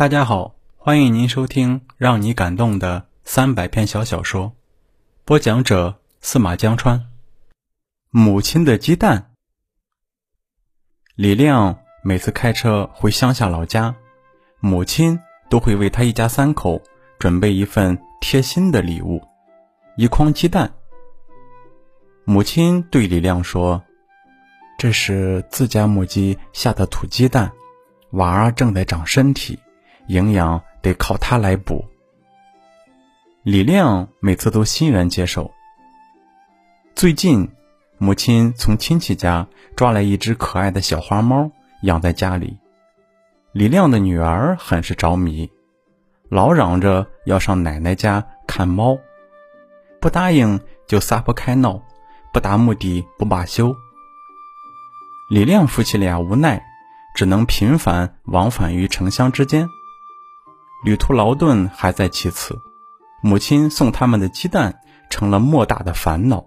大家好，欢迎您收听让你感动的三百篇小小说，播讲者司马江川。母亲的鸡蛋。李亮每次开车回乡下老家，母亲都会为他一家三口准备一份贴心的礼物——一筐鸡蛋。母亲对李亮说：“这是自家母鸡下的土鸡蛋，娃儿正在长身体。”营养得靠它来补。李亮每次都欣然接受。最近，母亲从亲戚家抓来一只可爱的小花猫，养在家里。李亮的女儿很是着迷，老嚷着要上奶奶家看猫，不答应就撒泼开闹，不达目的不罢休。李亮夫妻俩无奈，只能频繁往返于城乡之间。旅途劳顿还在其次，母亲送他们的鸡蛋成了莫大的烦恼。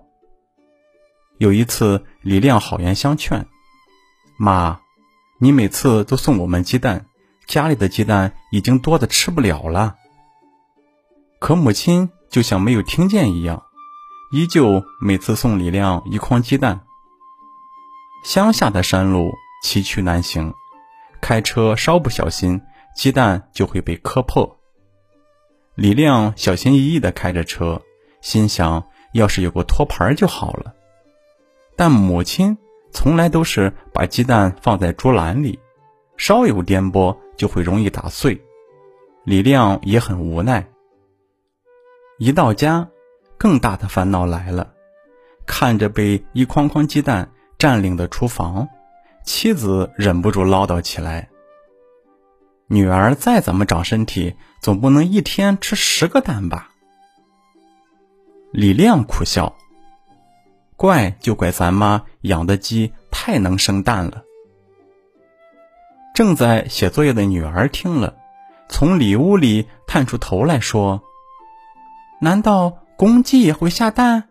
有一次，李亮好言相劝：“妈，你每次都送我们鸡蛋，家里的鸡蛋已经多的吃不了了。”可母亲就像没有听见一样，依旧每次送李亮一筐鸡蛋。乡下的山路崎岖难行，开车稍不小心。鸡蛋就会被磕破。李亮小心翼翼地开着车，心想：要是有个托盘就好了。但母亲从来都是把鸡蛋放在竹篮里，稍有颠簸就会容易打碎。李亮也很无奈。一到家，更大的烦恼来了。看着被一筐筐鸡蛋占领的厨房，妻子忍不住唠叨起来。女儿再怎么长身体，总不能一天吃十个蛋吧？李亮苦笑。怪就怪咱妈养的鸡太能生蛋了。正在写作业的女儿听了，从里屋里探出头来说：“难道公鸡也会下蛋？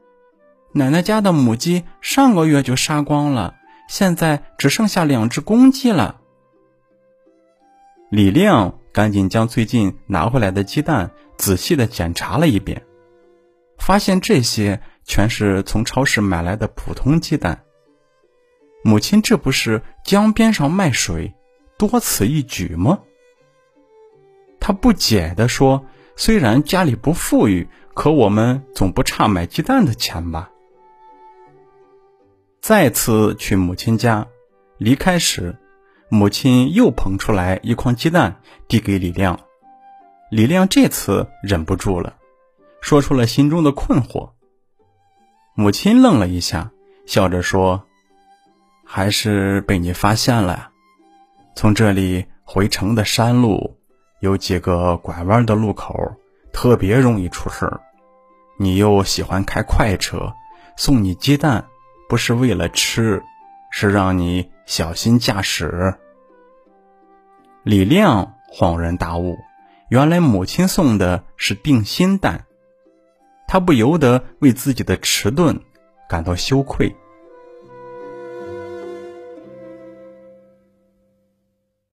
奶奶家的母鸡上个月就杀光了，现在只剩下两只公鸡了。”李亮赶紧将最近拿回来的鸡蛋仔细的检查了一遍，发现这些全是从超市买来的普通鸡蛋。母亲这不是江边上卖水，多此一举吗？他不解的说：“虽然家里不富裕，可我们总不差买鸡蛋的钱吧？”再次去母亲家，离开时。母亲又捧出来一筐鸡蛋，递给李亮。李亮这次忍不住了，说出了心中的困惑。母亲愣了一下，笑着说：“还是被你发现了。从这里回城的山路，有几个拐弯的路口，特别容易出事儿。你又喜欢开快车，送你鸡蛋不是为了吃，是让你小心驾驶。”李亮恍然大悟，原来母亲送的是定心丹，他不由得为自己的迟钝感到羞愧。